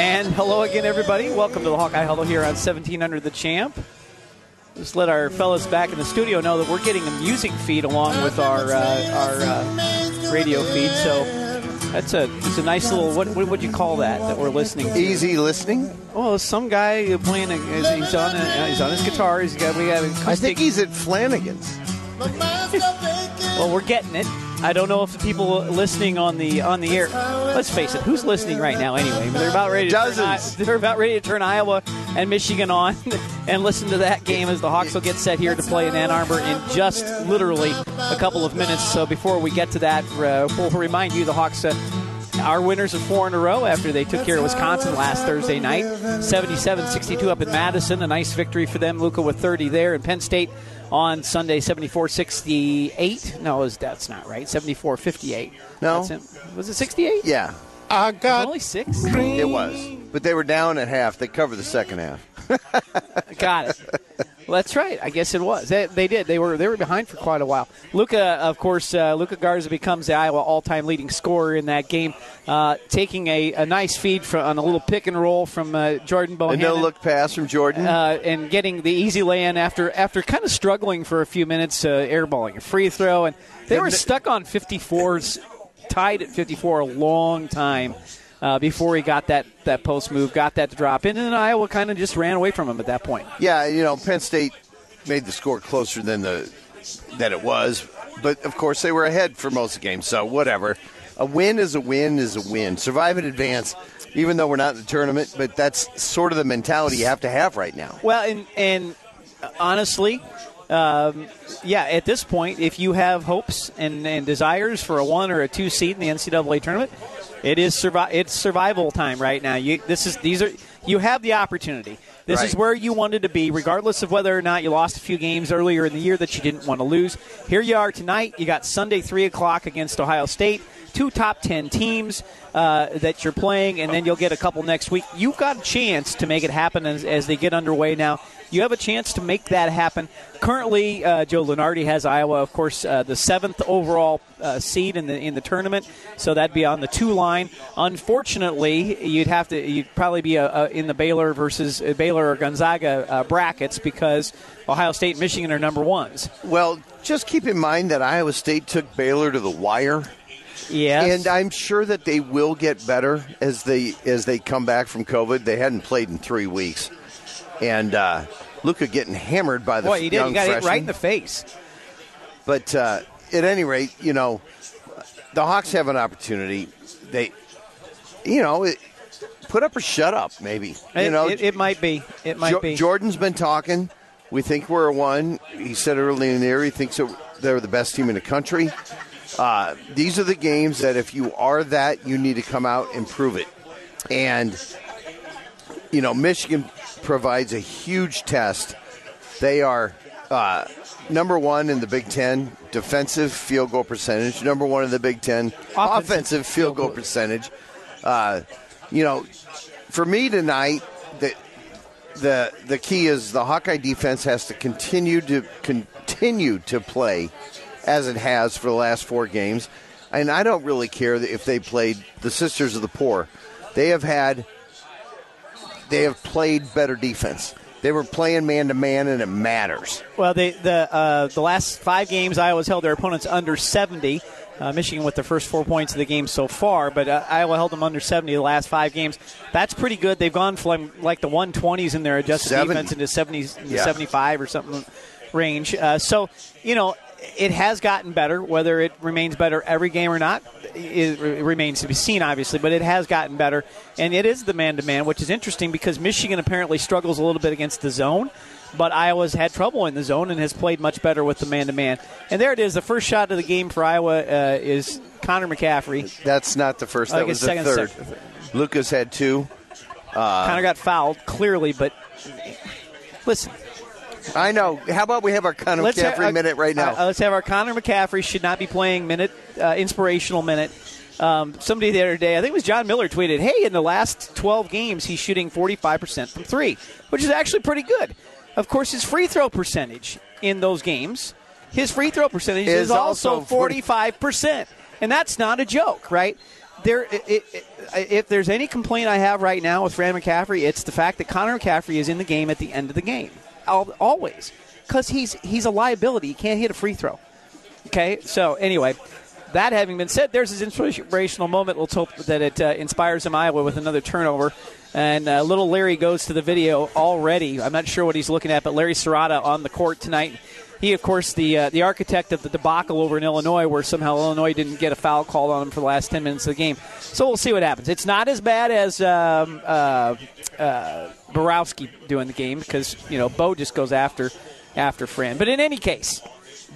And hello again, everybody. Welcome to the Hawkeye Huddle here on 1700 The Champ. Just let our fellas back in the studio know that we're getting a music feed along with our uh, our uh, radio feed. So that's a it's a nice little what what would you call that that we're listening to? Easy listening. Well, some guy playing a, he's on a, he's on his guitar. He's got we acoustic. I think he's at Flanagan's. well, we're getting it. I don't know if the people listening on the on the air. Let's face it, who's listening right now anyway? They're about ready. To Dozens. Turn, they're about ready to turn Iowa and Michigan on and listen to that game as the Hawks will get set here to play in Ann Arbor in just literally a couple of minutes. So before we get to that, uh, we'll remind you the Hawks. Uh, our winners of four in a row after they took care of Wisconsin last Thursday night. 77 62 up in Madison. A nice victory for them. Luka with 30 there. And Penn State on Sunday 74 68. No, that's not right. 74 58. No. Was it 68? Yeah. I got only six. It was, but they were down at half. They covered the second half. Got it. Well, that's right. I guess it was. They, they, did. They were they were behind for quite a while. Luka, of course, uh, Luka Garza becomes the Iowa all-time leading scorer in that game, uh, taking a, a nice feed from, on a little pick and roll from uh, Jordan Bohannon. A no-look pass from Jordan, uh, and getting the easy lay-in after after kind of struggling for a few minutes, uh, airballing a free throw, and they were stuck on 54s, tied at 54 a long time uh, before he got that, that post move, got that to drop in, and then Iowa kind of just ran away from him at that point. Yeah, you know, Penn State made the score closer than the that it was, but of course they were ahead for most of the game. So whatever, a win is a win is a win. Survive and advance. Even though we're not in the tournament, but that's sort of the mentality you have to have right now. Well, and and honestly, um, yeah, at this point, if you have hopes and, and desires for a one or a two seed in the NCAA tournament, it is survi- it's survival time right now. You this is these are you have the opportunity. This Right. is where you wanted to be, regardless of whether or not you lost a few games earlier in the year that you didn't want to lose. Here you are tonight. You got Sunday three o'clock against Ohio State. Two top ten teams uh, that you're playing, and then you'll get a couple next week. You've got a chance to make it happen as, as they get underway now. You have a chance to make that happen. Currently, uh, Joe Lunardi has Iowa, of course, uh, the seventh overall uh, seed in the in the tournament, so that'd be on the two line. Unfortunately, you'd have to you'd probably be uh uh in the Baylor versus uh, Baylor or Gonzaga uh, brackets because Ohio State and Michigan are number ones. Well, just keep in mind that Iowa State took Baylor to the wire. Yes. And I'm sure that they will get better as they as they come back from COVID. They hadn't played in three weeks, and uh, Luka getting hammered by the Boy, he did. young You got it freshman. right in the face. But uh, at any rate, you know, the Hawks have an opportunity. They, you know, it, put up or shut up, maybe. You know, it, it might be. It might Jo- be. Jordan's been talking. We think we're a one. He said early in the year he thinks that they're the best team in the country. Uh, these are the games that if you are that, you need to come out and prove it. And, you know, Michigan provides a huge test. They are uh, number one in the Big Ten defensive field goal percentage, number one in the Big Ten offensive, field goal percentage. Uh, you know, for me tonight, the the the key is the Hawkeye defense has to continue to continue to play as it has for the last four games. And I don't really care if they played the Sisters of the Poor. They have had they have played better defense. They were playing man to man, and it matters. Well, they, the uh, the last five games, Iowa's held their opponents under 70. Uh, Michigan with the first four points of the game so far, but uh, Iowa held them under 70 the last five games. That's pretty good. They've gone from like the 120s in their adjusted 70. defense into 70s, into Yeah. 75 or something range. Uh, so, you know, it has gotten better. Whether it remains better every game or not, it, remains to be seen, obviously. But it has gotten better, and it is the man-to-man, which is interesting because Michigan apparently struggles a little bit against the zone. But Iowa's had trouble in the zone and has played much better with the man-to-man. And there it is. The first shot of the game for Iowa uh, is Connor McCaffery. That's not the first. That was the second- third. second. Lucas had two. Uh, Connor got fouled clearly, but listen. I know. How about we have our Connor Let's McCaffery ha- uh, minute right now? uh, let's have our Connor McCaffery should not be playing minute uh, inspirational minute. Um, somebody the other day, I think it was John Miller, tweeted, "Hey, in the last 12 games, he's shooting 45 percent from three, which is actually pretty good." Of course, his free throw percentage in those games, his free throw percentage is, Is also also 40 45 percent, and that's not a joke, right? there, it, it, if there's any complaint I have right now with Fran McCaffery, it's the fact that Connor McCaffery is in the game at the end of the game, always, because he's he's a liability. He can't hit a free throw. Okay, so anyway, that having been said, there's his inspirational moment. Let's hope that it uh, inspires him Iowa with another turnover. And uh, little Larry goes to the video already. I'm not sure what he's looking at, but Larry Scirotto on the court tonight. He, of course, the uh, the architect of the debacle over in Illinois, where somehow Illinois didn't get a foul called on him for the last 10 minutes of the game. So we'll see what happens. It's not as bad as um, uh, uh, Boroski doing the game because you know Bo just goes after after Fran. But in any case,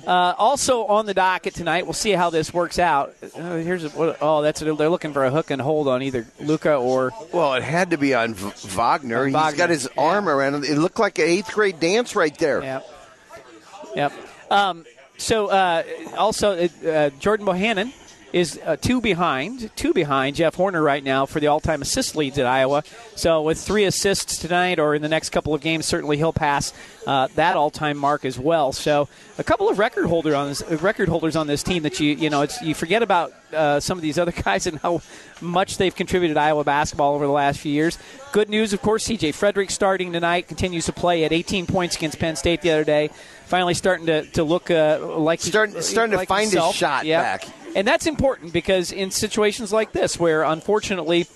uh, also on the docket tonight, we'll see how this works out. Uh, here's a, oh, that's a, they're looking for a hook and hold on either Luka or well, it had to be on v- Wagner. On Wagner. He's got his yeah. arm around him. It looked like an eighth grade dance right there. Yep. Yep. Um, so uh, also uh, Jordan Bohannon is uh, two behind, two behind Jeff Horner right now for the all-time assist leads at Iowa. So with three assists tonight or in the next couple of games, certainly he'll pass uh, that all-time mark as well. So a couple of record holder on this, record holders on this team that you you know you forget about uh, some of these other guys and how much they've contributed to Iowa basketball over the last few years. Good news, of course, C.J. Frederick starting tonight continues to play at 18 points against Penn State the other day. Finally starting to, to look uh, like starting, starting like to find himself. his shot yep. back. And that's important because in situations like this, where unfortunately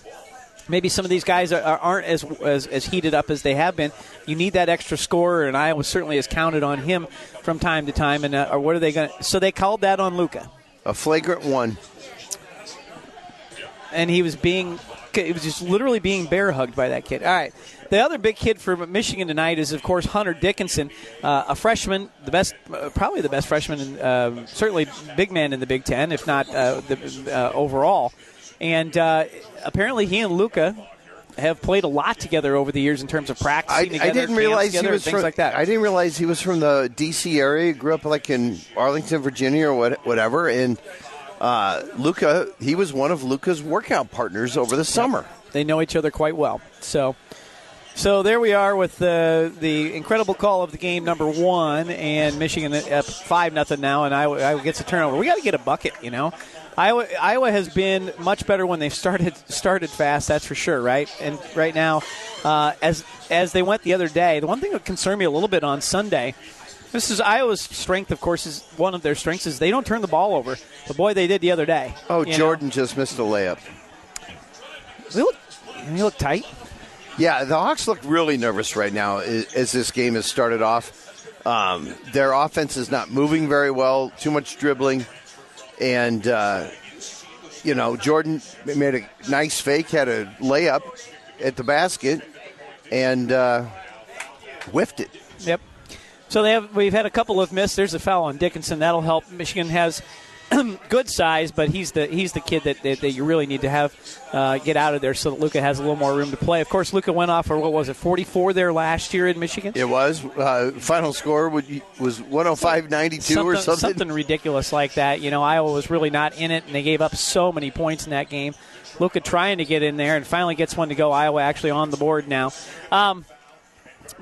maybe some of these guys are, aren't as, as, as heated up as they have been. You need that extra scorer, and Iowa certainly has counted on him from time to time. And uh, or what are they going? to... So they called that on Luka. A flagrant one. And he was being, it was just literally being bear hugged by that kid. All right. The other big kid for Michigan tonight is, of course, Hunter Dickinson, uh, a freshman, the best, uh, probably the best freshman, in, uh, certainly big man in the Big Ten, if not uh, the, uh, overall. And uh, apparently, he and Luka have played a lot together over the years in terms of practicing I, together, I didn't realize he was from, like that. I didn't realize he was from the D.C. area. Grew up like in Arlington, Virginia, or what, whatever. And uh, Luka, he was one of Luka's workout partners over the summer. They know each other quite well. So so there we are with the the incredible call of the game number one, and Michigan up five nothing now, and Iowa, Iowa gets a turnover. We got to get a bucket, you know. Iowa Iowa has been much better when they started started fast. That's for sure, right? And right now, uh, as as they went the other day, the one thing that concerned me a little bit on Sunday. This is Iowa's strength, of course, is one of their strengths is they don't turn the ball over. But boy, they did the other day. Oh, Jordan know? just missed a layup. He look, he look tight. Yeah, the Hawks look really nervous right now as this game has started off. Um, their offense is not moving very well, too much dribbling. And, uh, you know, Jordan made a nice fake, had a layup at the basket, and uh, whiffed it. Yep. So they have. We've had a couple of misses. There's a foul on Dickinson. That'll help. Michigan has good size, but he's the he's the kid that, that, that you really need to have uh, get out of there so that Luka has a little more room to play. Of course, Luka went off for what was it, 44 there last year in Michigan? It was. Uh, final score was 105-92 or something. Something ridiculous like that. You know, Iowa was really not in it, and they gave up so many points in that game. Luka trying to get in there and finally gets one to go. Iowa actually on the board now. Um,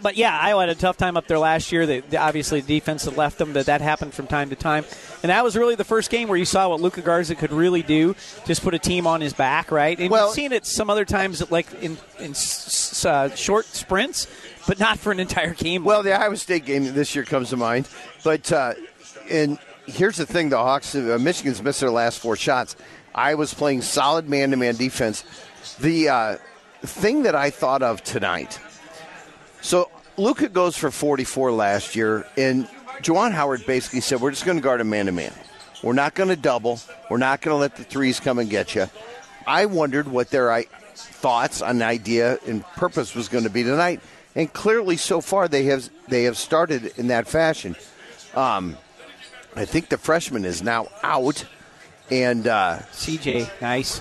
but yeah, Iowa had a tough time up there last year. They, obviously, the defense had left them, but that happened from time to time. And that was really the first game where you saw what Luka Garza could really do, just put a team on his back, right? And well, you've seen it some other times, like in, in uh, short sprints, but not for an entire game. Well, the Iowa State game this year comes to mind. But uh, and here's the thing: the Hawks, uh, Michigan's missed their last four shots. Iowa's playing solid man-to-man defense. The uh, thing that I thought of tonight so Luka goes for 44 last year, and Juwan Howard basically said, We're just going to guard a man to man. We're not going to double. We're not going to let the threes come and get you. I wondered what their thoughts on the idea and purpose was going to be tonight, and clearly so far they have they have started in that fashion. Um, I think the freshman is now out, and uh, CJ, nice.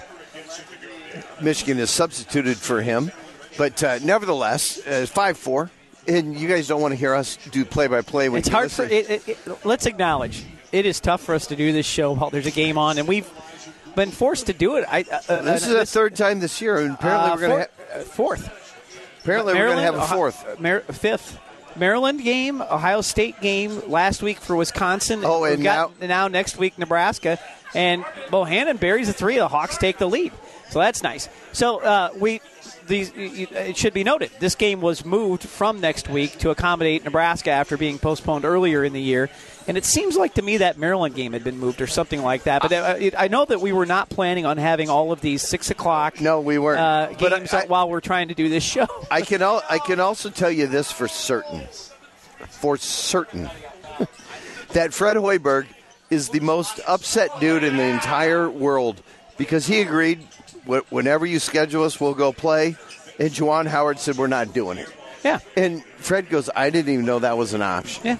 Michigan is substituted for him. But uh, nevertheless, uh, five four, and you guys don't want to hear us do play by play. It's hard for. It, it, it, let's acknowledge it is tough for us to do this show while there's a game on, and we've been forced to do it. I, uh, uh this is the third time this year, and apparently we're going to ha- uh, fourth. Apparently Maryland, we're going to have a fourth, Mar- fifth. Maryland game, Ohio State game last week for Wisconsin. Oh, and got, now, now next week Nebraska. and Bohannon buries a three. The Hawks take the lead, so that's nice. So uh, we. These, it should be noted this game was moved from next week to accommodate Nebraska after being postponed earlier in the year, and it seems like to me that Maryland game had been moved or something like that. But uh, it, I know that we were not planning on having all of these six o'clock No, we weren't. uh, But games I- while we're trying to do this show. I can al- I can also tell you this for certain, for certain, that Fred Hoiberg is the most upset dude in the entire world because he agreed "Wh- whenever you schedule us, we'll go play, and Juwan Howard said we're not doing it. yeah, And Fred goes, I didn't even know that was an option. yeah.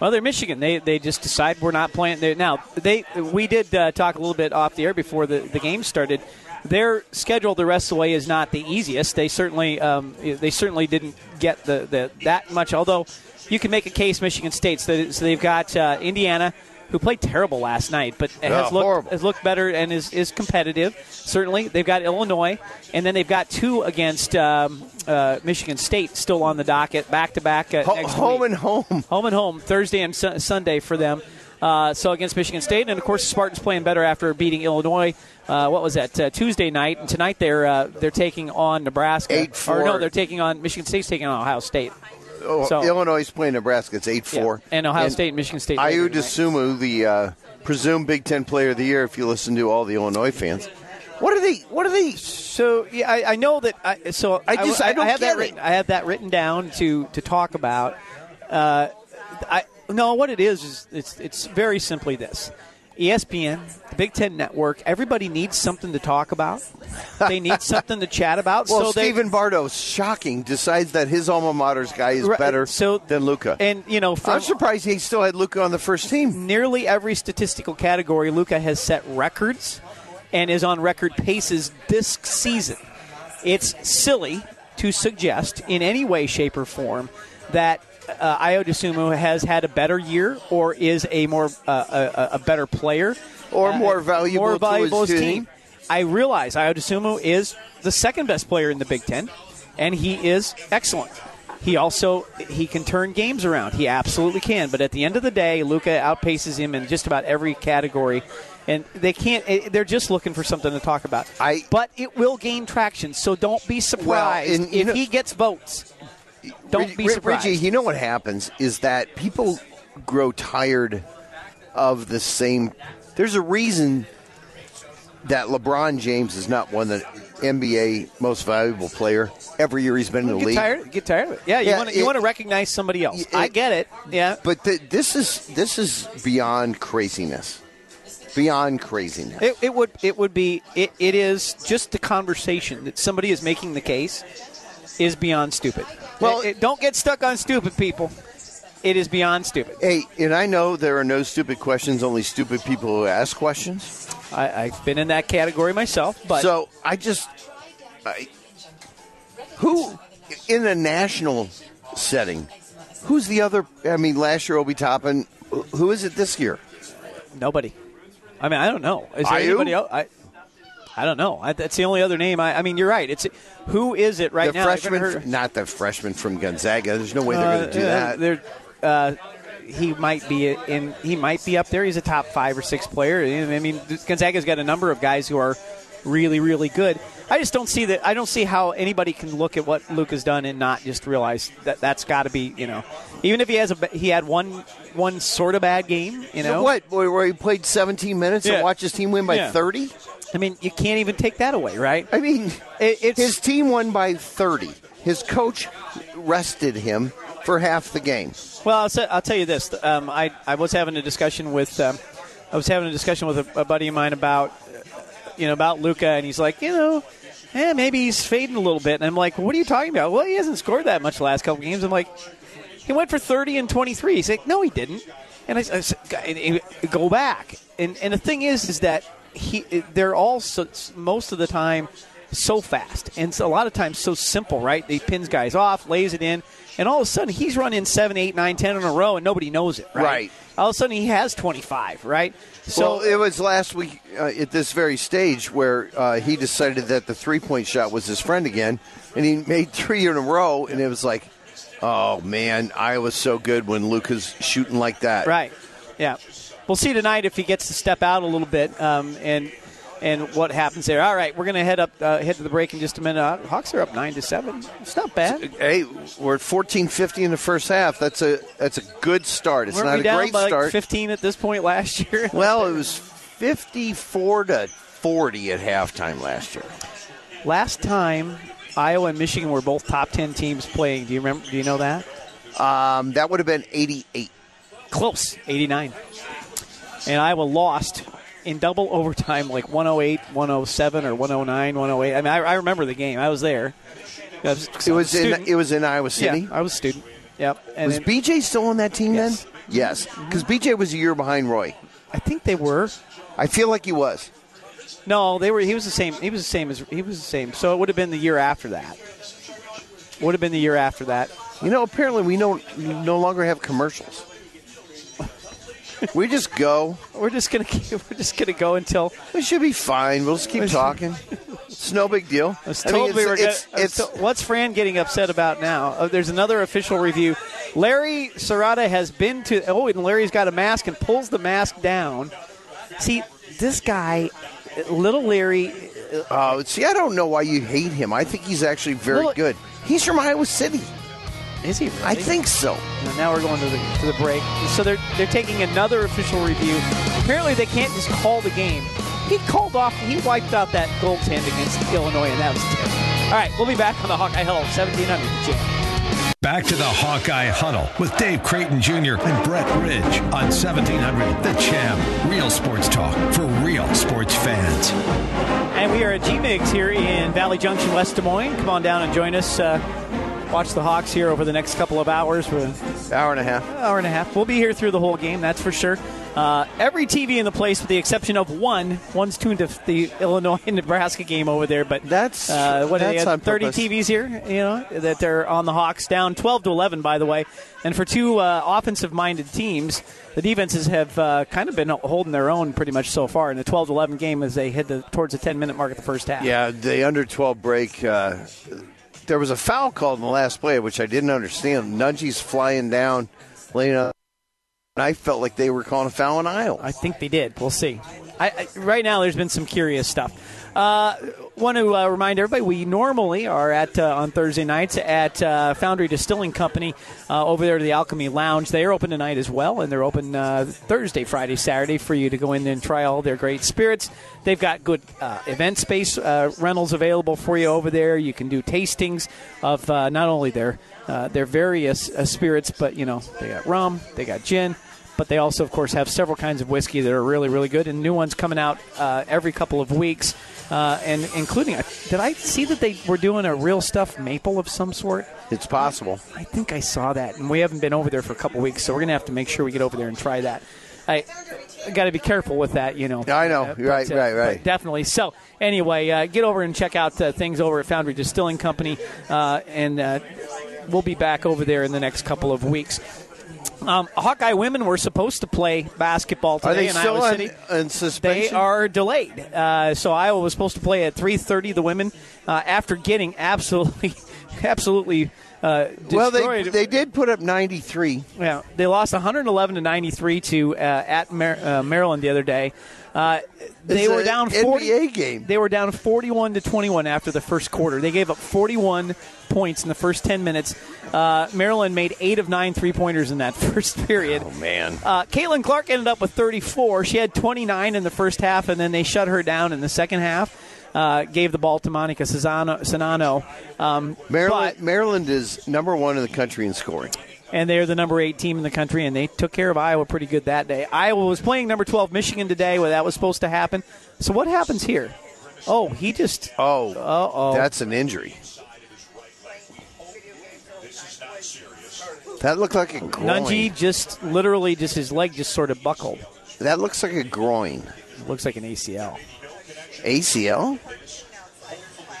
Well, they're Michigan. They they just decide we're not playing. They, now they we did uh, talk a little bit off the air before the, the game started. Their schedule the rest of the way is not the easiest. They certainly um, they certainly didn't get the, the that much. Although you can make a case Michigan State. So, so they've got uh, Indiana, who played terrible last night, but has Oh, looked has looked better and is, is competitive. Certainly, they've got Illinois, and then they've got two against um, uh, Michigan State still on the docket, back to back home week. and home. home and home Thursday and Su- Sunday for them. Uh, so against Michigan State, and of course the Spartans playing better after beating Illinois. Uh, what was that uh, Tuesday night? And tonight they're uh, they're taking on Nebraska. Eight, Or no, they're taking on Michigan State's taking on Ohio State. Oh, So- Illinois is playing Nebraska. It's eight Yeah. four. And Ohio State and Michigan State Ayo. Dosunmu, the uh, presumed Big Ten Player of the Year, if you listen to all the Illinois fans. What are they? What are they? So yeah, I, I know that. I, so I just- I don't have that it. written, I have that written down to to talk about. Uh, I no, what it is is it's it's very simply this. ESPN, the Big Ten Network, everybody needs something to talk about. They need something to chat about. Well, so they, Stephen Bardo, shocking, decides that his alma mater's guy is Right, better so- than Luka. and you know, from I'm surprised he still had Luka on the first team. nearly every statistical category, Luka has set records and is on record paces this season. It's silly to suggest in any way, shape, or form that uh, Ayo Dosunmu has had a better year or is a more uh, a, a better player Or uh, more valuable more valuable his his team. I realize Ayo Dosunmu is the second best player in the Big Ten, and he is excellent. He also he can turn games around. He absolutely can. But at the end of the day, Luka outpaces him in just about every category, and they can't. eh, They're just looking for something to talk about. I- but it will gain traction. So don't be surprised and, you if know- he gets votes. Don't be Ri- surprised. You know what happens is that people grow tired of the same. There's a reason that LeBron James is not one of the NBA most valuable player every year he's been in the get league. tired. Get tired of it. Yeah, you Yeah, want to you want to recognize somebody else. it- I get it. Yeah, But th- this is this is beyond craziness. Beyond craziness. It, it would it would be it, it is just the conversation that somebody is making the case is beyond stupid. Well- it, don't get stuck on stupid people. It is beyond stupid. Hey, and I know there are no stupid questions, only stupid people who ask questions. I, I've been in that category myself, but so I just, I, who in a national setting, who's the other? I mean, last year Obi Toppin. who- Who is it this year? nobody. I mean, I don't know. Is there Ayo? anybody else? I, I don't know. I, that's the only other name. I, I mean, you're right. It's who is it right the now? Freshman, not the freshman from Gonzaga. There's no way they're going to do Uh, that. They're, uh, he might be in. He might be up there. He's a top five or six player. I mean, Gonzaga's got a number of guys who are really, really good. I just don't see that. I don't see how anybody can look at what Luke has done and not just realize that that's got to be. You know, even if he has a he had one one sort of bad game. You know what? Where where he played 17 minutes Yeah. and watched his team win by Yeah. 30? I mean, you can't even take that away, right? I mean, It- his team won by 30. His coach rested him for half the game. Well, I'll, say, I'll tell you this. Um, I, I was having a discussion with um, I was having a discussion with a, a buddy of mine about you know about Luka, and he's like, you know, eh, maybe he's fading a little bit, and I'm like, what are you talking about? Well, he hasn't scored that much the last couple games. I'm like, he went for 30 and 23. He's like, no, he didn't. And I, I said, "G- and- and go back. And and the thing is, is that he they're all so, most of the time so fast and so a lot of times so simple, right? He pins guys off, lays it in, and all of a sudden he's running seven, eight, nine, ten in a row, and nobody knows it, right? Right. All of a sudden he has 25, right? So well, it was last week uh, at this very stage where uh, he decided that the three point shot was his friend again, and he made three in a row, and it was like, oh man, I was so good when Luka's shooting like that. Right. Yeah. We'll see tonight if he gets to step out a little bit um, and and what happens there. All right, we're going to head up uh, head to the break in just a minute. Uh, Hawks are up nine to seven. It's not bad. Hey, we're at fourteen fifty in the first half. That's a that's a good start. It's Weren't not we a down great by start. like fifteen at this point last year? well, it was fifty four to forty at halftime last year. last time Iowa and Michigan were both top ten teams playing. Do you remember? Do you know that? Um, that would have been eighty eight. Close, eighty nine. And Iowa lost in double overtime, like 108, 107, or 109, 108. I mean, I, I remember the game. I was there. I was, It was in it was in Iowa City. Yeah, I was a student. Yep. And was then- BJ still on that team Yes. then? Yes, because BJ was a year behind Roy. I think they were. I feel like he was. No, they were. He was the same. He was the same as he was the same. So it would have been the year after that. Would have been the year after that. You know, apparently we don't no longer have commercials. We just go. We're just gonna keep, we're just gonna go until We should be fine. We'll just keep talking. It's no big deal. I was I mean, told we it's- were gonna, it's- I it's- to- what's Fran getting upset about now? Oh, there's another official review. Larry Scirotto has been to. Oh, and Larry's got a mask and pulls the mask down. See, this guy, little Larry. Uh, oh, see, I don't know why you hate him. I think he's actually very Well, good. He's from Iowa City. Is he? Really? I think so. And now we're going to the to the break. So they're they're taking another official review. Apparently they can't just call the game. He called off. He wiped out that goaltend against Illinois, and that was terrible. All right, we'll be back on the Hawkeye Huddle, 1700 Back to the Hawkeye Huddle with Dave Creighton Jr. and Brett Ridge on 1700 The Champ. Real sports talk for real sports fans. And we are at G-Migs here in Valley Junction, West Des Moines. Come on down and join us. Uh, watch the Hawks here over the next couple of hours. For an Hour and a half. hour and a half. We'll be here through the whole game, that's for sure. Uh, every TV in the place, with the exception of one. One's tuned to the Illinois and Nebraska game over there, but That's- uh, what are that's they? on Thirty purpose. TVs here, you know, that they're on the Hawks, down twelve to eleven, by the way. And for two uh, offensive-minded teams, the defenses have uh, kind of been holding their own pretty much so far in the twelve to eleven game as they head the, towards the ten-minute mark of the first half. Yeah, the under 12 break. There was a foul called in the last play, which I didn't understand. Nunge's flying down, laying up. And I felt like they were calling a foul on Iowa. I think they did. We'll see. I, I, right now, there's been some curious stuff. Uh, want to uh, remind everybody we normally are at uh, on Thursday nights at uh, Foundry Distilling Company uh, over there to the Alchemy Lounge. They are open tonight as well, and they're open uh, Thursday, Friday, Saturday for you to go in and try all their great spirits. They've got good uh, event space rentals available for you over there. You can do tastings of not only their their various spirits, but you know they got rum, they got gin but they also, of course, have several kinds of whiskey that are really, really good, and new ones coming out uh, every couple of weeks, uh, and including. Did I see that they were doing a real stuff maple of some sort? It's possible. I think I saw that, and we haven't been over there for a couple of weeks, so we're gonna have to make sure we get over there and try that. I, I got to be careful with that, you know. I know. Uh, You're right, but, right, right. definitely. So, anyway, uh, get over and check out uh, things over at Foundry Distilling Company, uh, and uh, we'll be back over there in the next couple of weeks. Um, Hawkeye women were supposed to play basketball today Are they in still Iowa on, City. on suspension? They are delayed. Uh, so Iowa was supposed to play at 3:30. The women, uh, after getting absolutely, absolutely uh, Well, they, they did put up 93. Yeah, they lost 111 to 93 to uh, at Mar- uh, Maryland the other day. Uh, they It's were down 40. NBA game. They were down 41 to 21 after the first quarter. They gave up 41 points in the first 10 minutes. Uh, Maryland made eight of nine three pointers in that first period. Oh, man. Uh, Caitlin Clark ended up with 34. She had 29 in the first half, and then they shut her down in the second half. Uh, gave the ball to Monika Czinano. Czinano. Um, Maryland, but- Maryland is number one in the country in scoring. and they're the number eight team in the country, and they took care of Iowa pretty good that day. Iowa was playing number 12 Michigan today, where that was supposed to happen. So what happens here? Oh, he just. Oh, Uh-oh. that's an injury. That looked like a groin. Nunge just literally just his leg just sort of buckled. That looks like a groin. Looks like an ACL. ACL?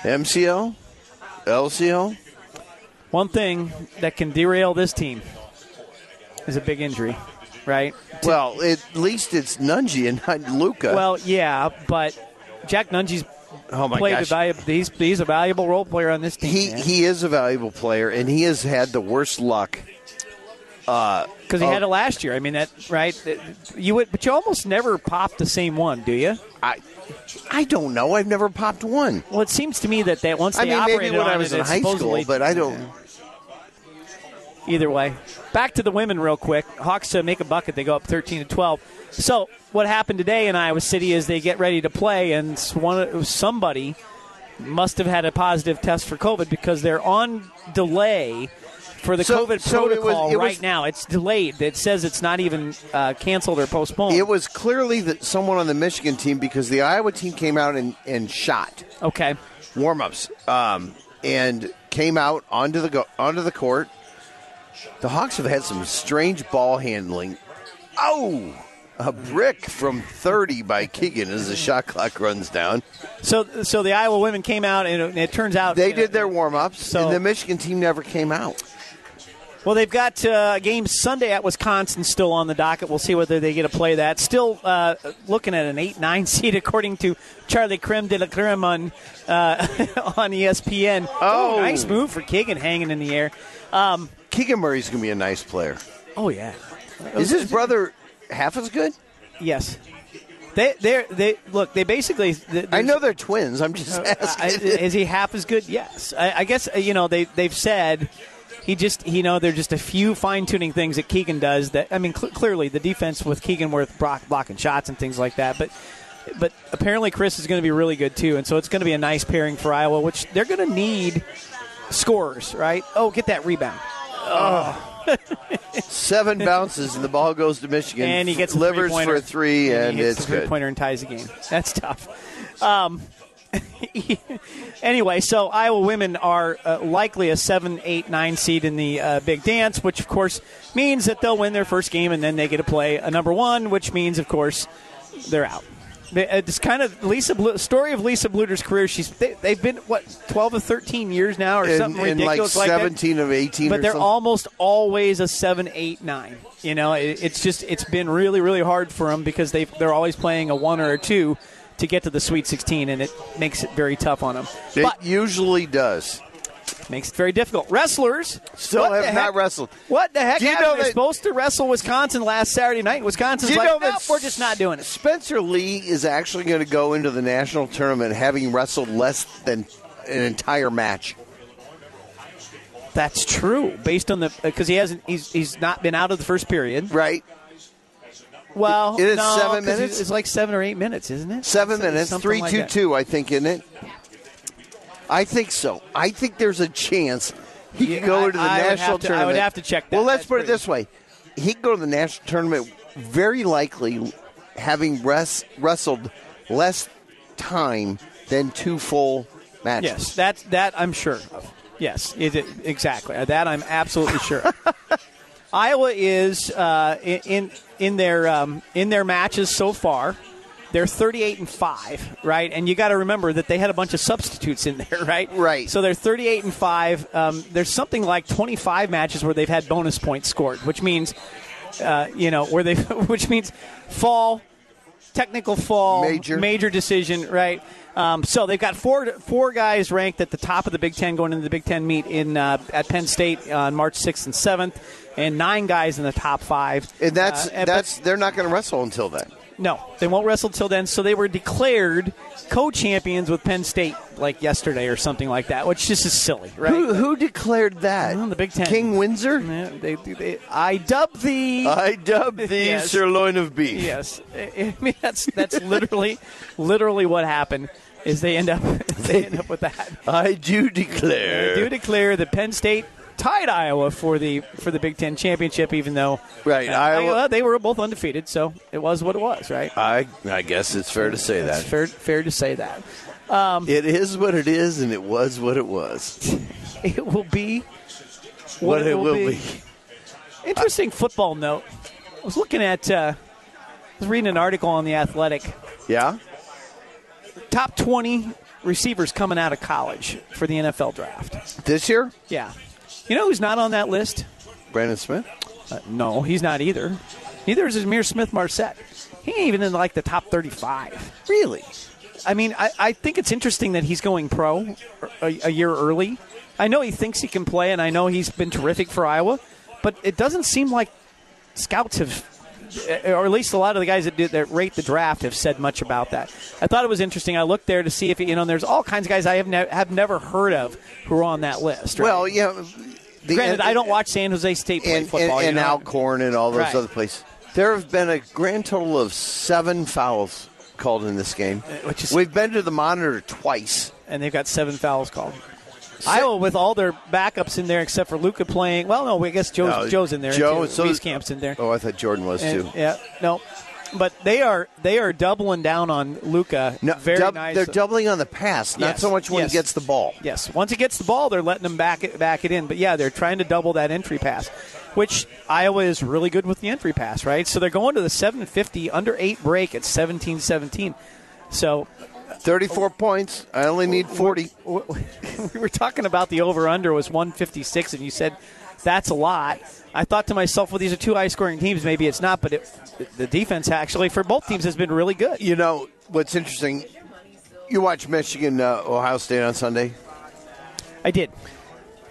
MCL? LCL? One thing that can derail this team is a big injury, right? Well, at least it's Nunge and not Luka. Well, yeah, but Jack Nunge's oh my played a gosh. valuable. He's, he's a valuable role player on this team. he man. he is a valuable player, and he has had the worst luck Uh, because he had it last year. I mean, that right? You would, but you almost never pop the same one, do you? I I don't know. I've never popped one. Well, it seems to me that that once I they mean, maybe when on I was it, in high school, but I don't. either way. Back to the women real quick. Hawks to make a bucket. They go up 13 to 12. So what happened today in Iowa City is they get ready to play, and one somebody must have had a positive test for COVID because they're on delay for the So- COVID so it was- protocol it right was- now. It's delayed. It says it's not even uh, canceled or postponed. It was clearly that someone on the Michigan team because the Iowa team came out and, and shot okay. warm-ups um, and came out onto the go, onto the court. The Hawks have had some strange ball handling. Oh, a brick from 30 by Keegan as the shot clock runs down. So so the Iowa women came out, and it, it turns out They did their warm-ups, So- and the Michigan team never came out. Well, they've got uh, a game Sunday at Wisconsin still on the docket. We'll see whether they get to play that. Still uh, looking at an 8 9 seed, according to Charlie Creme de la Creme on, uh, on ESPN. Oh. nice move for Keegan hanging in the air. Keegan Murray's going to be a nice player. Oh, yeah. Is his brother half as good? Yes. They, they, they look. They basically. I know they're twins. I'm just I, asking. is he half as good? Yes. I, I guess uh, you know they they've said he just you know there're just a few fine tuning things that Keegan does that I mean cl- clearly the defense with Keegan worth block, blocking shots and things like that, but. But apparently, Kris is going to be really good too, and so it's going to be a nice pairing for Iowa, which they're going to need scores, right? Oh, get that rebound, Seven bounces and the ball goes to Michigan. and he gets a delivers for a three, and, he hits it's the three good. pointer and ties the game. That's tough. Um, anyway, so Iowa women are uh, likely a seven, eight, nine seed in the uh, Big Dance, which of course means that they'll win their first game and then they get to play a number one, which means of course they're out. Uh, It's kind of Lisa Blu- story of Lisa Bluder's career. She's they, they've been what twelve or thirteen years now, or In, something in like ridiculous like, that seventeen of eighteen, but they're something. almost always a seven, eight, nine. You know, it, it's just it's been really, really hard for them because they they're always playing a one or a two to get to the Sweet 16, and it makes it very tough on them. It but usually does. makes it very difficult. Wrestlers Still have not wrestled. What the heck Do you happened? know They're that- supposed to wrestle Wisconsin last Saturday night. Wisconsin's Do you like, know "Nope, that we're just not doing it. Spencer Lee is actually going to go into the national tournament having wrestled less than an entire match. That's true, based on the because he hasn't he's he's not been out of the first period. Right? Well, It is no, seven minutes? It's like seven or eight minutes, isn't it? Seven Something- minutes, something three like two. I think, isn't it? I think so. I think there's a chance he Yeah, could go I- into the I national to- I would have to check that. Well, let's That's put it this way: he could go to the national tournament very likely having res- wrestled less time than two full matches. Yes, that that I'm sure of. Yes, it, it- exactly. That I'm absolutely sure. Iowa is uh, in in- in their um, in their matches so far. They're 38 and five, right? And you got to remember that they had a bunch of substitutes in there, right? Right. So they're 38 and five. Um, there's something like 25 matches where they've had bonus points scored, which means, uh, you know, where they, which means fall, technical fall, Major. major decision, right? Um, so they've got four four guys ranked at the top of the Big Ten going into the Big Ten meet in uh, at Penn State on March sixth and seventh, and nine guys in the top five. And that's Uh, and- that's they're not going to wrestle until then. No, they won't wrestle till then. So they were declared co-champions with Penn State like yesterday or something like that, which just is silly, right? Who, who declared that? Well, the Big Ten. King Windsor. Yeah, they, they, I dub thee. I dub thee Yes. sirloin of beef. Yes, I mean that's that's literally, literally what happened. Is they end up they end up with that. I do declare. I do declare that Penn State tied Iowa for the for the Big Ten championship, even though Right, uh, Iowa- they were both undefeated, so it was what it was, right? I I guess it's fair to say that. It's fair fair to say that It is what it is, and it was what it was. it will be What, it will be. Interesting football note. I was looking at. Uh, I was reading an article on the Athletic. Yeah. Top twenty receivers coming out of college for the NFL draft. This year, Yeah, you know who's not on that list? Brandon Smith. Uh, no, he's not either. Neither is Ihmir Smith Marsette. He ain't even in like the top 35. Really? I mean, I, I think it's interesting that he's going pro a, a year early. I know he thinks he can play, and I know he's been terrific for Iowa, but it doesn't seem like scouts have or at least a lot of the guys that, do, that rate the draft have said much about that. I thought it was interesting. I looked there to see if you know. there's all kinds of guys I have ne- have never heard of who are on that list. Right? Well, yeah. Granted, and, I don't watch San Jose State play and, football. And, and you know? Alcorn and all those right. other places. There have been a grand total of seven fouls called in this game. Uh, is, We've been to the monitor twice. And they've got seven fouls called. Iowa with all their backups in there except for Luka playing. Well, no, I guess Joe's, no, Joe's in there. Joe, too. so Camp's in there. Oh, I thought Jordan was and, too. Yeah, no, but they are they are doubling down on Luka. No, very dub, nice. They're doubling on the pass, not Yes, so much when yes. he gets the ball. Yes, once he gets the ball, they're letting him back it back it in. But yeah, they're trying to double that entry pass, which Iowa is really good with the entry pass, right? So they're going to the 750 under eight break at 17-17. So 34 points. I only need 40. we were talking about the over under was 156, and you said that's a lot. I thought to myself, well, these are two high scoring teams. Maybe it's not, but it, the defense actually for both teams has been really good. You know what's interesting? You watch Michigan, uh, Ohio State on Sunday. I did.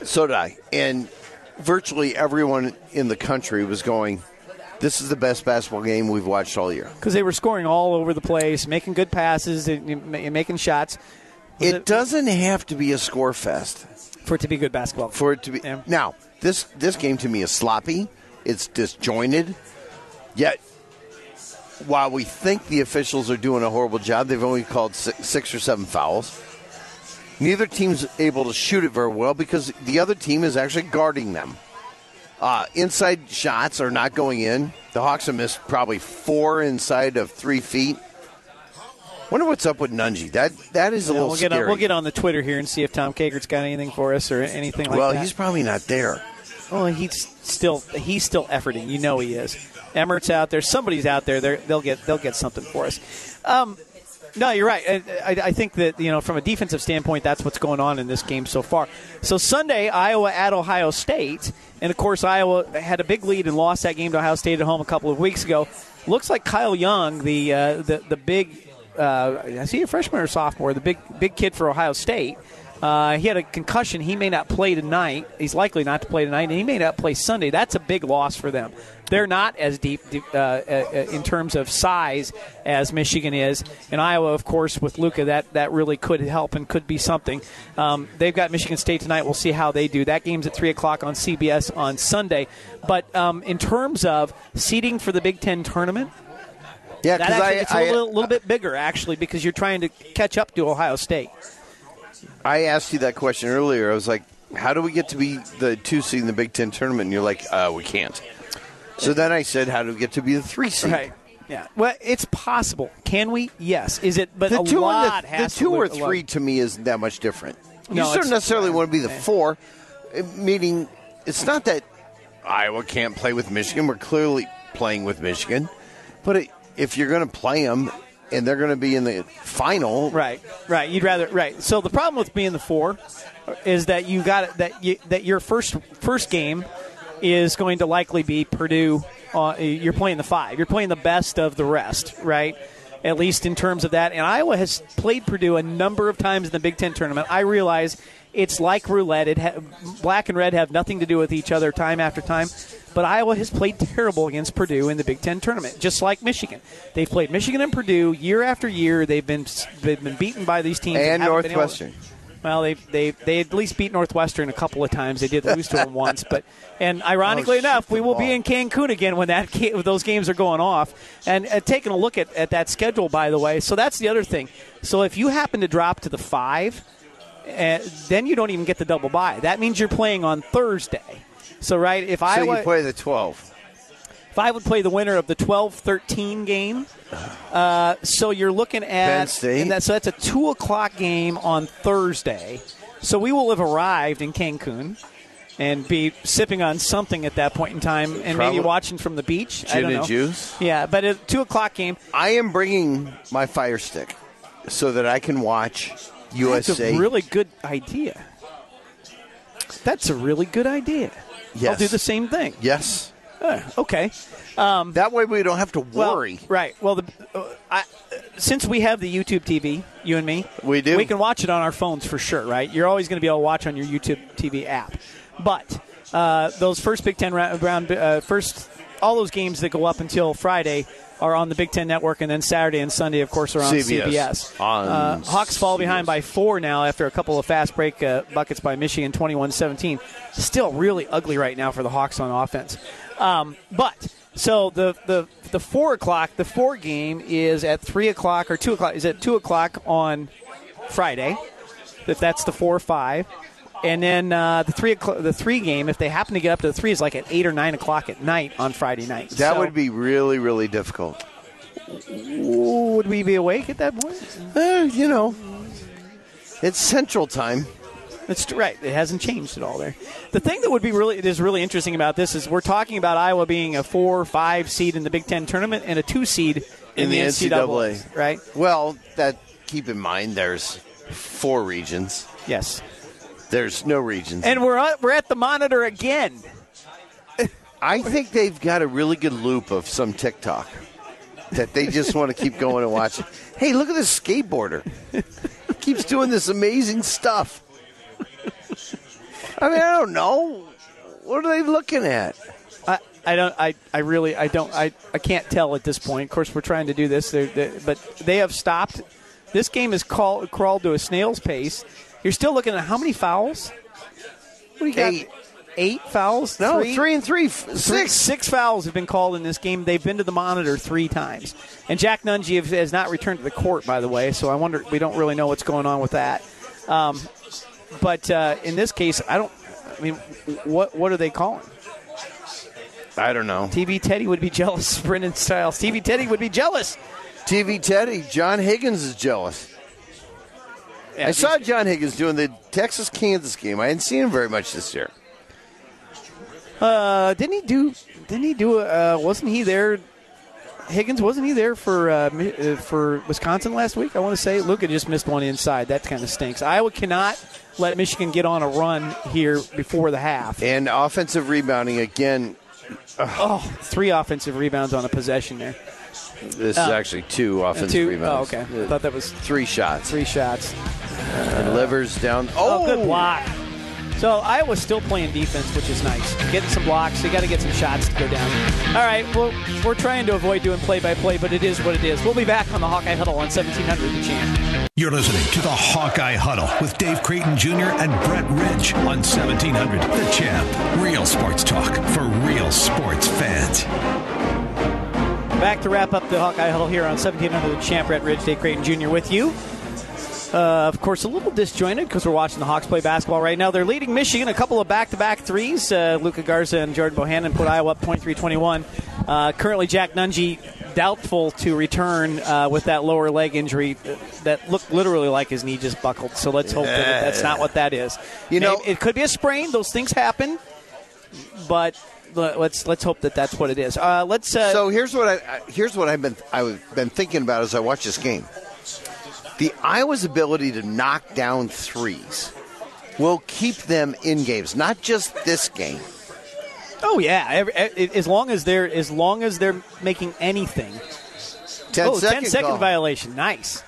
So did I, and virtually everyone in the country was going. This is the best basketball game we've watched all year. Because they were scoring all over the place, making good passes, and, and making shots. It, it, doesn't have to be a score fest for it to be good basketball. For it to be yeah. now, this this game to me is sloppy. It's disjointed. Yet, while we think the officials are doing a horrible job, they've only called six, six or seven fouls. Neither team's able to shoot it very well because the other team is actually guarding them. Uh, inside shots are not going in. The Hawks have missed probably four inside of three feet. Wonder what's up with Nunge. That that is a yeah, little we'll get. On, we'll get on the Twitter here and see if Tom Kakert's got anything for us or anything like well, that. Well, he's probably not there. Well, he's still he's still efforting. You know he is. Emmert's out there. Somebody's out there. They're, they'll get they'll get something for us. Um, no, you're right. I, I, I, think that you know from a defensive standpoint, that's what's going on in this game so far. So Sunday, Iowa at Ohio State, and of course Iowa had a big lead and lost that game to Ohio State at home a couple of weeks ago. Looks like Kyle Young, the uh, the the big, uh, is he a freshman or sophomore? The big big kid for Ohio State. Uh, he had a concussion. He may not play tonight. He's likely not to play tonight, and he may not play Sunday. That's a big loss for them. They're not as deep uh, uh, in terms of size as Michigan is, and Iowa, of course, with Luka, that that really could help and could be something. Um, they've got Michigan State tonight. We'll see how they do. That game's at three o'clock on CBS on Sunday. But um, in terms of seeding for the Big Ten tournament, yeah, that actually, I, it's a I, little, little bit bigger actually because you're trying to catch up to Ohio State. I asked you that question earlier. I was like, how do we get to be the two seed in the Big Ten tournament? And you're like, uh, we can't. So then I said, how do we get to be the three seed? Right. Yeah. Well, it's possible. Can we? Yes. Is it? But the a two, lot the, has the two or three to me isn't that much different. No, you don't necessarily want to be the four, uh, meaning it's not that Iowa can't play with Michigan. We're clearly playing with Michigan. But it, if you're going to play them and they're going to be in the final, Right. Right. You'd rather. Right. So the problem with being the four is that you got that you, that your first first game is going to likely be Purdue. Uh, you're playing the five. You're playing the best of the rest. Right. At least in terms of that. And Iowa has played Purdue a number of times in the Big Ten tournament. I realize it's like roulette. It ha- black and red have nothing to do with each other time after time. But Iowa has played terrible against Purdue in the Big Ten tournament, just like Michigan. They've played Michigan and Purdue year after year. They've been they've been beaten by these teams and haven't been able- Northwestern. well, they they they at least beat Northwestern a couple of times. They did lose to them once, but and ironically Oh, enough, we will ball. be in Cancun again when that those games are going off. And uh, taking a look at, at that schedule, by the way, so that's the other thing. So if you happen to drop to the five, uh, then you don't even get the double bye. That means you're playing on Thursday. So right, if I So Iowa you play the 12. if I would play the winner of the 12-13 game, uh, so you're looking at and that, so that's a two o'clock game on Thursday. So we will have arrived in Cancun and be sipping on something at that point in time, and Probably- maybe watching from the beach. I Gin and juice? Yeah, but a two o'clock game. I am bringing my Fire Stick so that I can watch That's a really good idea. That's a really good idea. I'll do the same thing. yes. Uh, okay. That way we don't have to Well, worry. right. Well, the, uh, I, since we have the YouTube TV, you and me, We do. We can watch it on our phones for sure, right? You're always going to be able to watch on your YouTube TV app. But uh, those first Big Ten round, round uh, first all those games that go up until Friday are on the Big Ten Network, and then Saturday and Sunday, of course, are on CBS. CBS. On uh, Hawks fall CBS. behind by four now after a couple of fast break uh, buckets by Michigan, 21-17. Still really ugly right now for the Hawks on offense. Um, but so the the the four o'clock, the four game is at three o'clock or two o'clock. Is at two o'clock on Friday. If that's the four or five. And then uh, the three o'clock, the three game, if they happen to get up to the three, is like at eight or nine o'clock at night on Friday night. That So, would be really, really difficult. would we be awake at that point? Eh, you know, it's Central Time. That's right. It hasn't changed at all there. The thing that would be really is really interesting about this is we're talking about Iowa being a four or five seed in the Big Ten tournament and a two seed in, In the NCAA. Right? Well, that keep in mind there's four regions. Yes. There's no regions. And we're at, we're at the monitor again. I think they've got a really good loop of some TikTok that they just want to keep going and watching. Hey, look at this skateboarder. Keeps doing this amazing stuff. I mean, I don't know. What are they looking at? I, I don't I, I really I don't I, I can't tell at this point. Of course, we're trying to do this, They're, they but they have stopped. This game has call, crawled to a snail's pace. You're still looking at how many fouls? What do you got? Eight. Eight fouls? No, Three? three and three, f- Three- six. six fouls have been called in this game. They've been to the monitor three times, and Jack Nunge has not returned to the court, by the way. So I wonder. We don't really know what's going on with that. Um, but uh, in this case, I don't. I mean, what what are they calling? I don't know. TV Teddy would be jealous. Brendan Styles. TV Teddy would be jealous. TV Teddy, John Higgins is jealous. I saw John Higgins doing the Texas Kansas game. I hadn't seen him very much this year. Uh, didn't he do? Didn't he do? Uh, wasn't he there? Higgins wasn't he there for uh, uh, for Wisconsin last week? I want to say Luka just missed one inside. That kind of stinks. Iowa cannot let Michigan get on a run here before the half. And offensive rebounding again. Oh, three offensive rebounds on a possession there. This is uh, actually two offensive Two. Oh, rebounds. okay. I thought that was Three shots. three shots. And Livers down. Oh, Oh, good block. So Iowa's still playing defense, which is nice. Getting some blocks. They got to get some shots to go down. All right, well, we're trying to avoid doing play-by-play, but it is what it is. We'll be back on the Hawkeye Huddle on 1700 The Champ. You're listening to the Hawkeye Huddle with Dave Creighton Jr. and Brett Ridge on 1700 The Champ. Real sports talk for real sports fans. Back to wrap up the Hawkeye Huddle here on 1700 The Champ. Brett Ridge, Dave Creighton Jr. with you. Uh, of course, a little disjointed because we're watching the Hawks play basketball right now. They're leading Michigan a couple of back-to-back threes. Uh, Luka Garza and Jordan Bohannon put Iowa up 23-21. Uh, currently, Jack Nunge doubtful to return uh, with that lower leg injury that looked literally like his knee just buckled. So let's hope that that's not what that is. You know- Maybe- it could be a sprain. Those things happen, but let's let's hope that that's what it is. Uh, let's. Uh, So here's what I here's what I've been I've been thinking about as I watch this game. The Iowa's ability to knock down threes will keep them in games, not just this game. Oh yeah, Every, as long as they're as long as they're making anything. 10 oh, 10 second second call. violation. Nice.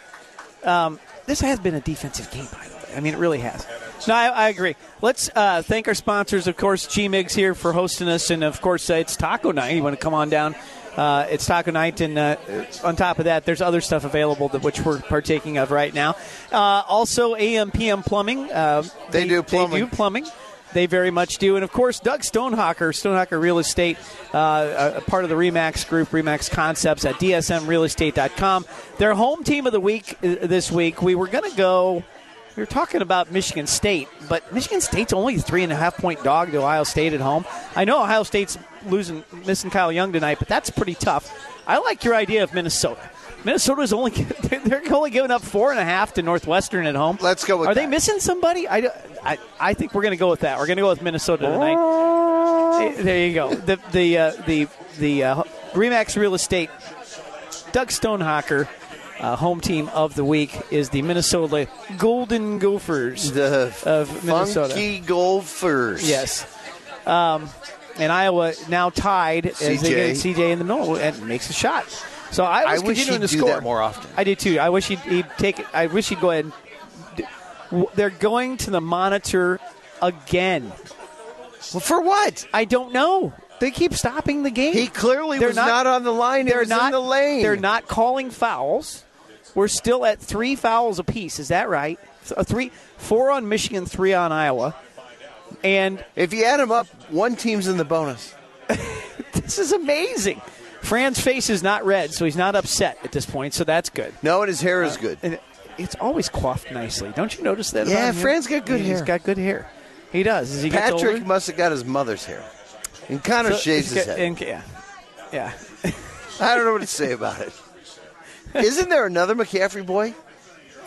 Um, this has been a defensive game, by the way. I mean, it really has. No, I, I agree. Let's uh, thank our sponsors, of course, G Migs here for hosting us, and of course, uh, it's Taco Night. You want to come on down? Uh, it's Taco Night, and uh, on top of that, there's other stuff available that which we're partaking of right now. Uh, also, AMPM Plumbing. Uh, They do plumbing. They do plumbing. They very much do. And of course, Doug Stonehawker, Stonehawker Real Estate, uh, a part of the Remax Group, Remax Concepts at dsmrealestate.com. Their home team of the week uh, this week, we were going to go. We were talking about Michigan State, but Michigan State's only a three and a half point dog to Ohio State at home. I know Ohio State's losing, missing Kyle Young tonight, but that's pretty tough. I like your idea of Minnesota. Minnesota's only they're only giving up four and a half to Northwestern at home. Let's go with Are they missing somebody? I, I, I think we're going to go with that. We're going to go with Minnesota tonight. Hey, There you go. The the uh, the the uh, Remax Real Estate. Doug Stonehawker, uh, home team of the week is the Minnesota Golden Gophers. The Of Minnesota. funky golfers. Yes. Um, and Iowa now tied as they CJ. get CJ in the middle and makes a shot. So I I was wish continuing to score more often. I do too. I wish he'd, he'd take it. I wish he'd go ahead. And, they're going to the monitor again. Well, for what? I don't know. They keep stopping the game. He clearly They're was not, on the line. They're not in the lane. They're not calling fouls. We're still at three fouls apiece. Is that right? A uh, three, four on Michigan, three on Iowa, and If you add them up, one team's in the bonus. this is amazing. Fran's face is not red, so he's not upset at this point. So that's good. No, and his hair is uh, good. And it's always coiffed nicely. Don't you notice that? Yeah? Fran's got good hair. He's got good hair. He does. As he gets Patrick older, must have got his mother's hair. And Connor So- shaves his it's head. and- yeah, yeah. I don't know what to say about it. Isn't there another McCaffery boy?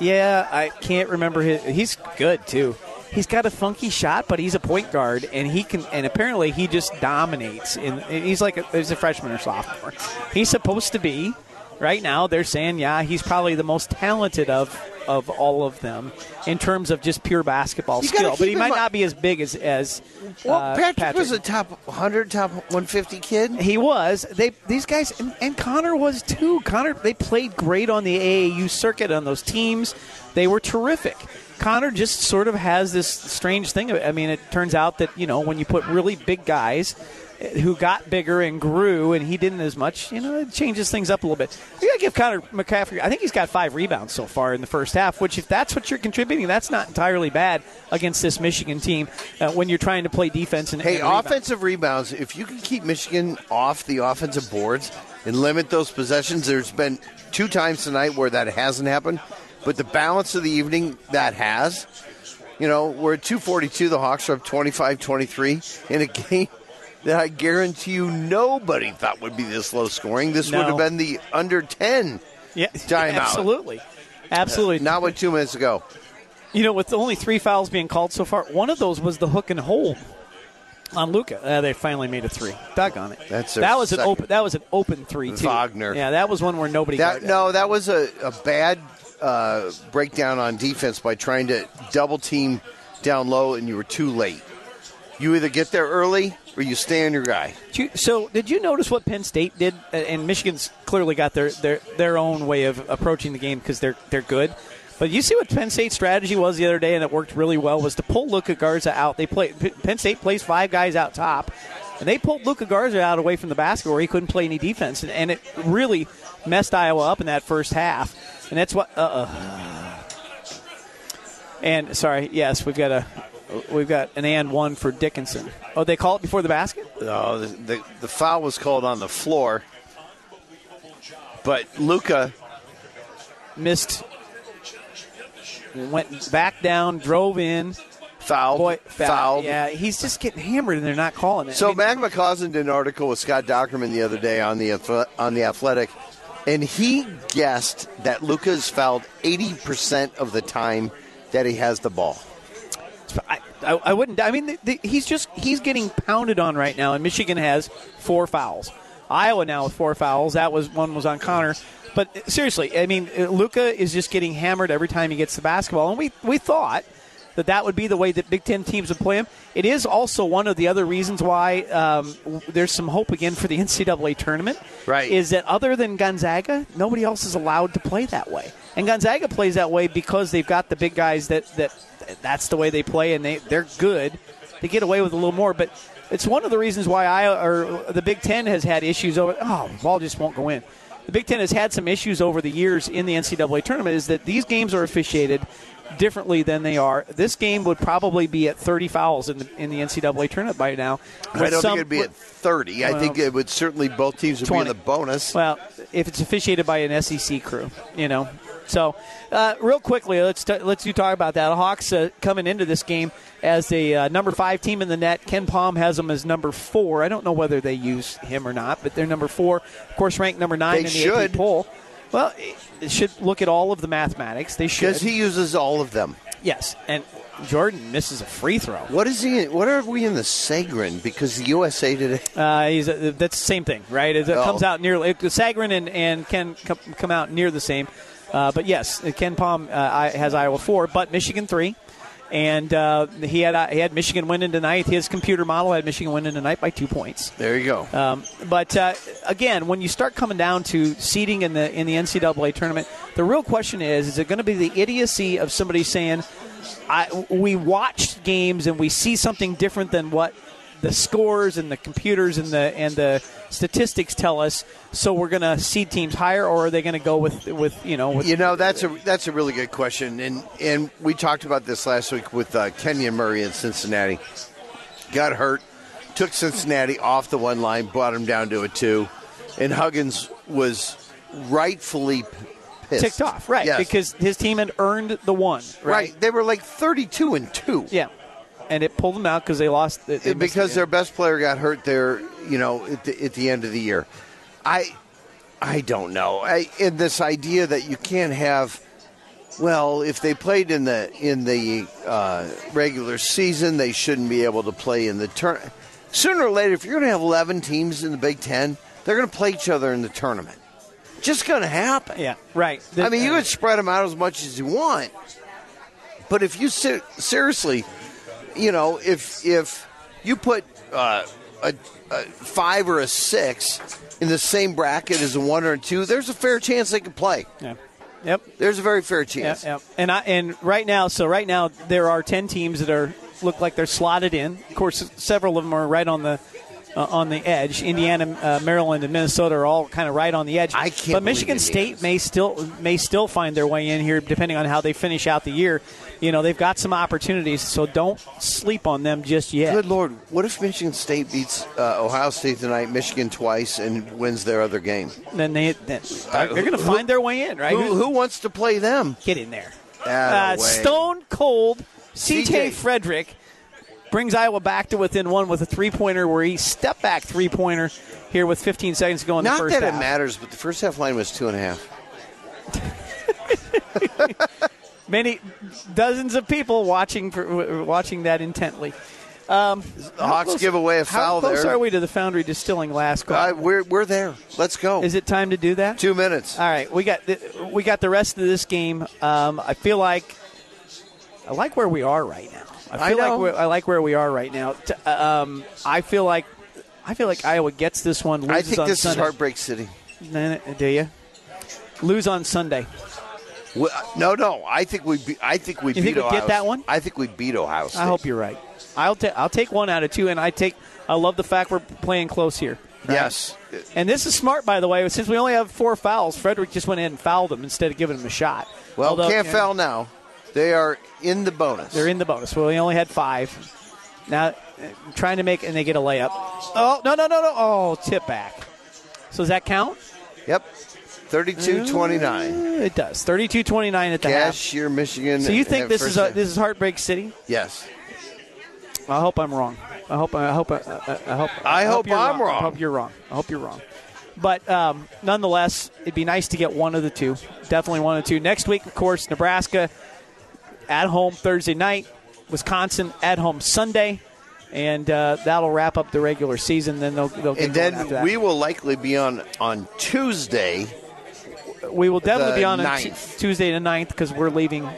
Yeah, I can't remember his. He's good too. He's got a funky shot, but he's a point guard, and he can. And apparently, he just dominates. And he's like a, he's a freshman or sophomore. He's supposed to be. Right now, they're saying, yeah, he's probably the most talented of of all of them in terms of just pure basketball You skill. But he might mi- not be as big as as Well, uh, Patrick, was a top 100, top 150 kid. He was. They these guys and, and Connor was too. Connor they played great on the AAU circuit on those teams. They were terrific. Connor just sort of has this strange thing. I mean, it turns out that you know when you put really big guys who got bigger and grew, and he didn't as much. You know, it changes things up a little bit. You got to give Connor McCaffery. I think he's got five rebounds so far in the first half. Which, if that's what you're contributing, that's not entirely bad against this Michigan team uh, when you're trying to play defense and Hey, and rebound. offensive rebounds, if you can keep Michigan off the offensive boards and limit those possessions, there's been two times tonight where that hasn't happened, but the balance of the evening, that has. You know, we're at 242, the Hawks are up 25 23 in a game that I guarantee you nobody thought would be this low scoring. This would have been the under 10. Yeah, Timeout. absolutely, absolutely. Not with two minutes to go. You know, with only three fouls being called so far, one of those was the hook and hold on Luka. Uh, they finally made a three. Doggone it. That's that was an open. That was an open three too. Wagner. Yeah, that was one where nobody. That no, that was a, a bad uh, breakdown on defense by trying to double team down low, and you were too late. You either get there early or you stay on your guy. So, did you notice what Penn State did? And Michigan's clearly got their their, their own way of approaching the game because they're they're good. But you see what Penn State's strategy was the other day, and it worked really well. Was to pull Luka Garza out. They play Penn State plays five guys out top, and they pulled Luka Garza out away from the basket where he couldn't play any defense, and, and it really messed Iowa up in that first half. And that's what. Uh. uh And sorry, yes, we've got a we've got an and one for Dickinson. Oh, they call it before the basket. No, the, the, the foul was called on the floor, but Luka missed, went back down, drove in. fouled. Boy, foul. fouled. Yeah, he's just getting hammered, and they're not calling it. So I mean, Mac McCausland did an article with Scott Dochterman the other day on the on the Athletic, and he guessed that Luka is fouled eighty percent of the time that he has the ball. I, I, I wouldn't. I mean, the, the, he's just he's getting pounded on right now, and Michigan has four fouls. Iowa now with four fouls. That was one was on Connor. But seriously, I mean, Luka is just getting hammered every time he gets the basketball, and we we thought that that would be the way that Big Ten teams would play him. It is also one of the other reasons why um, there's some hope again for the NCAA tournament. Right. Is that other than Gonzaga, nobody else is allowed to play that way, and Gonzaga plays that way because they've got the big guys that that that's the way they play, and they they're good. They get away with a little more, but it's one of the reasons why I or the Big Ten has had issues over. Oh, ball just won't go in. The Big Ten has had some issues over the years in the NCAA tournament. Is that these games are officiated differently than they are. This game would probably be at 30 fouls in the in the NCAA tournament by now. I don't some- think it'd be at thirty. I think it would certainly both teams would be 20. in the bonus. Well, if it's officiated by an SEC crew, you know. So, uh, real quickly, let's t- let's you talk about that. The Hawks uh, coming into this game as a uh, number five team in the net. KenPom has them as number four. I don't know whether they use him or not, but they're number four. Of course, ranked number nine They in the should. AP poll. Well, it- it should look at all of the mathematics. They should. Because he uses all of them. yes, and Jordan misses a free throw. What is he? What are we in the Sagarin? Because the USA today. Uh, he's a, that's the same thing, right? It, Oh. comes out nearly. The Sagarin and, and Ken come, come out near the same. Uh, but yes, KenPom uh, has Iowa four, but Michigan three, and uh, he had uh, he had Michigan winning tonight. His computer model had Michigan winning tonight by two points. There you go. Um, but uh, again, when you start coming down to seeding in the in the NCAA tournament, the real question is: Is it going to be the idiocy of somebody saying, I, "We watched games and we see something different than what the scores and the computers and the and the statistics tell us. So we're going to seed teams higher, or are they going to go with with you know? With, You know, that's a that's a really good question, and and we talked about this last week with uh, Kenyon Murray in Cincinnati. Got hurt, took Cincinnati off the one line, brought him down to a two, and Huggins was rightfully pissed. ticked off, right? Yes. Because his team had earned the one, right? right, they were like thirty-two and two. Yeah, and it pulled them out because they lost. They, because it. their best player got hurt there, you know, at the, at the end of the year. I I don't know. I, and this idea that you can't have well, if they played in the in the uh, regular season, they shouldn't be able to play in the turn. Sooner or later, if you're going to have 11 teams in the Big Ten, they're going to play each other in the tournament. Just going to happen. yeah, right. I mean, you uh, could spread them out as much as you want, but if you ser- seriously, you know, if if you put uh, a, a five or a six in the same bracket as a one or a two, there's a fair chance they could play. Yeah. Yep. There's a very fair chance. yeah. And I and right now, so right now there are ten teams that are look like they're slotted in. Of course, several of them are right on the uh, on the edge. Indiana, uh, Maryland, and Minnesota are all kind of right on the edge. I can't But Michigan State may still may still find their way in here, depending on how they finish out the year. You know, they've got some opportunities, so don't sleep on them just yet. Good lord, what if Michigan State beats uh, Ohio State tonight, Michigan twice, and wins their other game? Then they then they're going to find their way in, right? Who, who wants to play them? Get in there. Uh. Stone cold CJ. Frederick brings Iowa back to within one with a three pointer where he step back three pointer here with 15 seconds to go in Not the first that half. it matters, but the first half line was two and a half. Many dozens of people watching for, watching that intently. The Hawks close- give away a foul there. How close there. are we to the Foundry Distilling last call? Uh, we're we're there. Let's go. Is it time to do that? Two minutes. All right, we got the, we got the rest of this game. Um, I feel like I like where we are right now. I I feel know. like we're, I like where we are right now. T- um, I feel like I feel like Iowa gets this one. Loses I think on this Sunday. is Heartbreak City. Do you lose on Sunday? Well, No, no. I think we. Be, I think we You beat think we Ohio get that one? I think we beat Ohio State. I hope you're right. I'll ta- I'll take one out of two, and I take I love the fact we're playing close here. right? Yes. And this is smart, by the way. Since we only have four fouls, Frederick just went in and fouled him instead of giving him a shot. Well, Although, can't you know, foul now. They are in the bonus. They're in the bonus. Well, we only had five. Now, trying to make, and they get a layup. Oh, no, no, no, no. Oh, tip back. So does that count? Yep. 32-29. It does. 32 29 at the half. Cashier, Michigan. So you think this is a, this is Heartbreak City? Yes. I hope I'm wrong. I hope I hope I, I, I hope I hope you're I'm wrong. I hope you're wrong. I hope you're wrong. But um, nonetheless, it'd be nice to get one of the two. Definitely one of the two. Next week, of course, Nebraska at home Thursday night, Wisconsin at home Sunday, and uh, that'll wrap up the regular season. Then they'll, they'll get And then we will likely be on on Tuesday. We will definitely be on t- Tuesday the 9th because we're leaving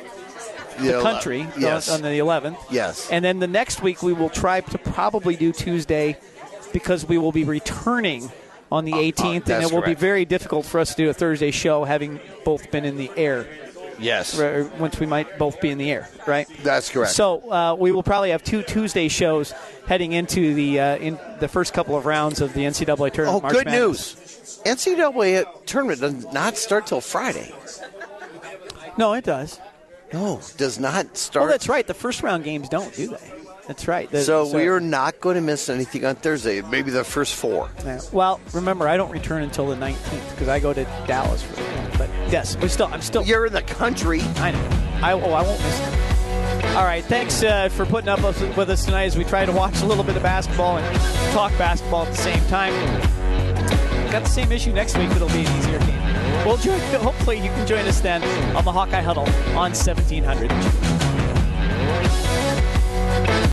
the ele- country Yes. on, on the 11th. Yes. And then the next week we will try to probably do Tuesday because we will be returning on the 18th, and Uh, that's it will be very difficult for us to do a Thursday show having both been in the air. yes. or Once we might both be in the air, right? That's correct. So uh, we will probably have two Tuesday shows heading into the uh, in the first couple of rounds of the NCAA tournament. oh, March good Madness. news. NCAA tournament does not start till Friday. No, it does. No, does not start. Oh, that's right. The first round games don't, do they? That's right. The- so, we are not going to miss anything on Thursday. Maybe the first four. Yeah. Well, remember, I don't return until the 19th because I go to Dallas for the game. But yes, we still, I'm still. You're in the country. I know. I, oh, I won't miss it. All right. Thanks uh, for putting up with us tonight as we try to watch a little bit of basketball and talk basketball at the same time. Got the same issue next week. But it'll be an easier game. We'll join. Hopefully, you can join us then on the Hawkeye Huddle on 1700.